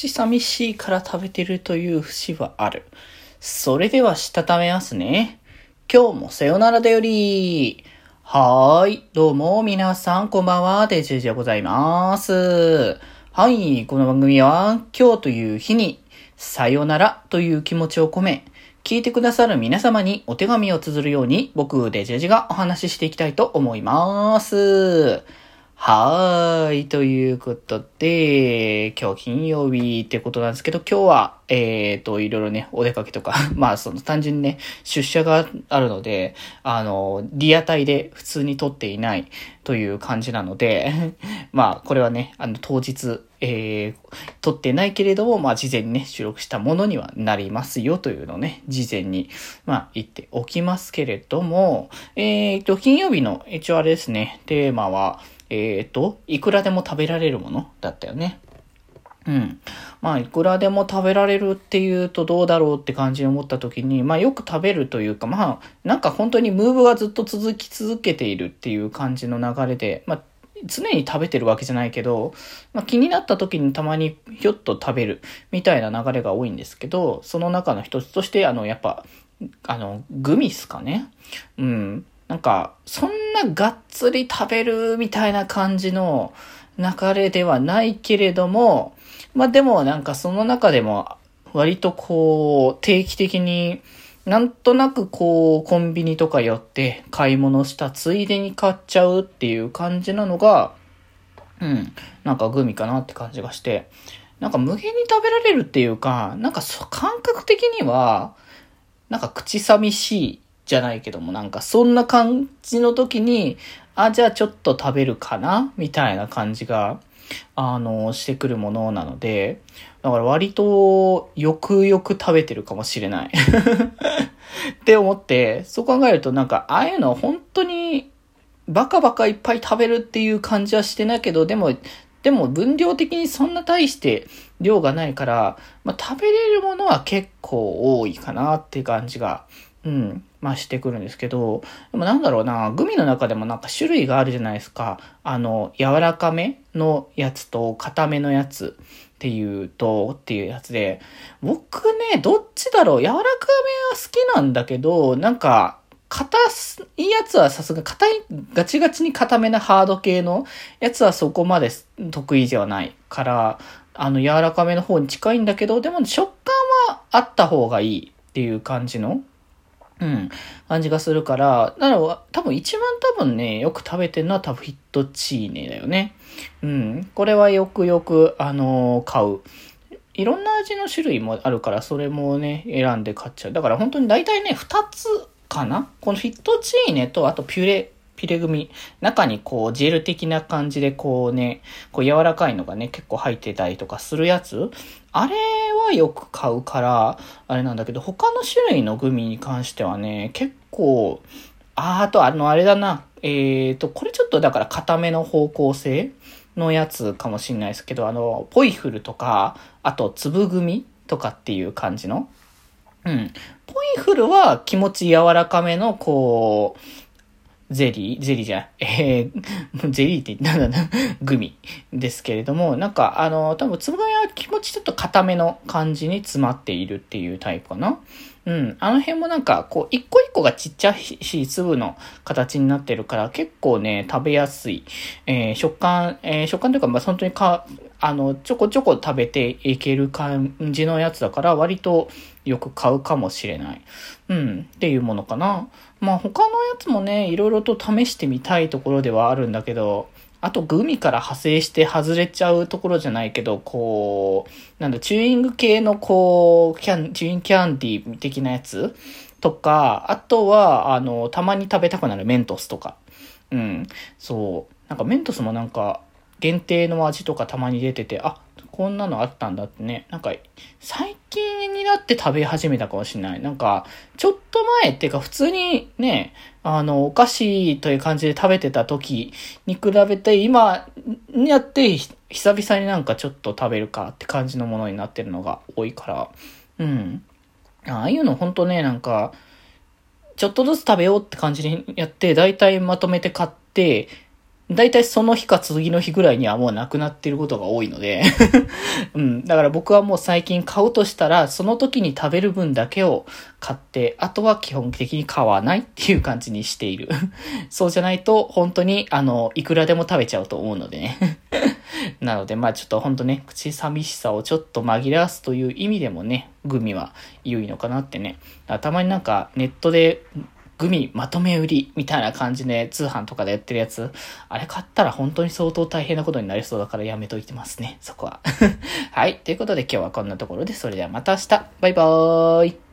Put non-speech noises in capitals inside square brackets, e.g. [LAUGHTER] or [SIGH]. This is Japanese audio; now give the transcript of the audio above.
口寂しいから食べてるという節はある。それではしたためますね。今日もさよならだより。はーい。どうも、皆さん、こんばんは。デジェジでございます。はい。この番組は、今日という日に、さよならという気持ちを込め、聞いてくださる皆様にお手紙を綴るように、僕、デジェジがお話ししていきたいと思います。はーい。ということで、今日金曜日ってことなんですけど、今日は、えっ、ー、と、いろいろね、お出かけとか、[LAUGHS] まあ、その単純にね、出社があるので、あの、リアタイで普通に撮っていないという感じなので、[LAUGHS] まあ、これはね、あの、当日、えー、撮ってないけれども、まあ、事前にね、収録したものにはなりますよというのをね、事前に、まあ、言っておきますけれども、えっ、ー、と、金曜日の、一応あれですね、テーマは、えっ、ー、と、いくらでも食べられるものだったよね。うん。まあ、いくらでも食べられるっていうとどうだろうって感じに思った時に、まあ、よく食べるというか、まあ、なんか本当にムーブがずっと続き続けているっていう感じの流れで、まあ、常に食べてるわけじゃないけど、まあ、気になった時にたまにひょっと食べるみたいな流れが多いんですけど、その中の一つとして、あの、やっぱ、あの、グミっすかね。うん。なんか、そんながっつり食べるみたいな感じの流れではないけれども、まあでもなんかその中でも割とこう定期的になんとなくこうコンビニとか寄って買い物したついでに買っちゃうっていう感じなのが、うん、なんかグミかなって感じがして、なんか無限に食べられるっていうか、なんか感覚的には、なんか口寂しいじゃないけども、なんかそんな感じの時に、あ、じゃあちょっと食べるかな？みたいな感じが、あの、してくるものなので、だから割とよくよく食べてるかもしれない。[LAUGHS] って思って、そう考えるとなんか、ああいうの本当にバカバカいっぱい食べるっていう感じはしてないけど、でも、でも分量的にそんな大して量がないから、まあ、食べれるものは結構多いかなって感じがうん、まあしてくるんですけど、でもなんだろうな、グミの中でもなんか種類があるじゃないですか。あの、柔らかめのやつと硬めのやつっていうと、っていうやつで、僕ね、どっちだろう、柔らかめは好きなんだけど、なんか、硬いやつはさすが硬い、ガチガチに硬めなハード系のやつはそこまで得意ではないから、あの柔らかめの方に近いんだけど、でも食感はあった方がいいっていう感じのうん、感じがするから、だから多分一番多分ね、よく食べてるのは多分ヒットチーネだよね。うん。これはよくよく、あのー、買う。いろんな味の種類もあるから、それもね、選んで買っちゃう。だから本当に大体ね、二つかな？このヒットチーネと、あとピュレピレ組。中にこう、ジェル的な感じでこうね、こう柔らかいのがね、結構入ってたりとかするやつあれよく買うから、あれなんだけど、他の種類のグミに関してはね、結構、あ、あとあの、あれだな。えっ、ー、と、これちょっとだから固めの方向性のやつかもしんないですけど、あの、ポイフルとか、あと粒組とかっていう感じの。うん。ポイフルは気持ち柔らかめの、こう、ゼリー？ゼリーじゃえ。[LAUGHS] えー、ゼリーってなんだな。グミですけれども、なんか、あの、多分、つぶがや気持ちちょっと固めの感じに詰まっているっていうタイプかな。うん。あの辺もなんか、こう、一個一個がちっちゃいし、粒の形になってるから、結構ね、食べやすい。えー、食感、えー、食感というか、まあ、本当にか、あの、ちょこちょこ食べていける感じのやつだから、割とよく買うかもしれない。うん、っていうものかな。まあ他のやつもね、いろいろと試してみたいところではあるんだけど、あとグミから派生して外れちゃうところじゃないけど、こう、なんだ、チューイング系のこう、キャン、チューインキャンディー的なやつとか、あとは、あの、たまに食べたくなるメントスとか。うん。そう。なんかメントスもなんか、限定の味とかたまに出てて、あ、こんなのあったんだってね。なんか、最近になって食べ始めたかもしれない。なんか、ちょっと前っていうか普通にね、あの、お菓子という感じで食べてた時に比べて、今にやって久々になんかちょっと食べるかって感じのものになってるのが多いから。うん。ああいうのほんとね、なんか、ちょっとずつ食べようって感じにやって、だいたいまとめて買って、だいたいその日か次の日ぐらいにはもうなくなってることが多いので [LAUGHS] うん。だから僕はもう最近買うとしたら、その時に食べる分だけを買って、あとは基本的に買わないっていう感じにしている。[LAUGHS] そうじゃないと、本当に、あの、いくらでも食べちゃうと思うのでね。[LAUGHS] なので、まあちょっと本当ね、口寂しさをちょっと紛らわすという意味でもね、グミは良いのかなってね。たまになんかネットでグミまとめ売りみたいな感じで通販とかでやってるやつ、あれ買ったら本当に相当大変なことになりそうだからやめといてますね、そこは。[LAUGHS] はい。ということで今日はこんなところで、それではまた明日。バイバーイ。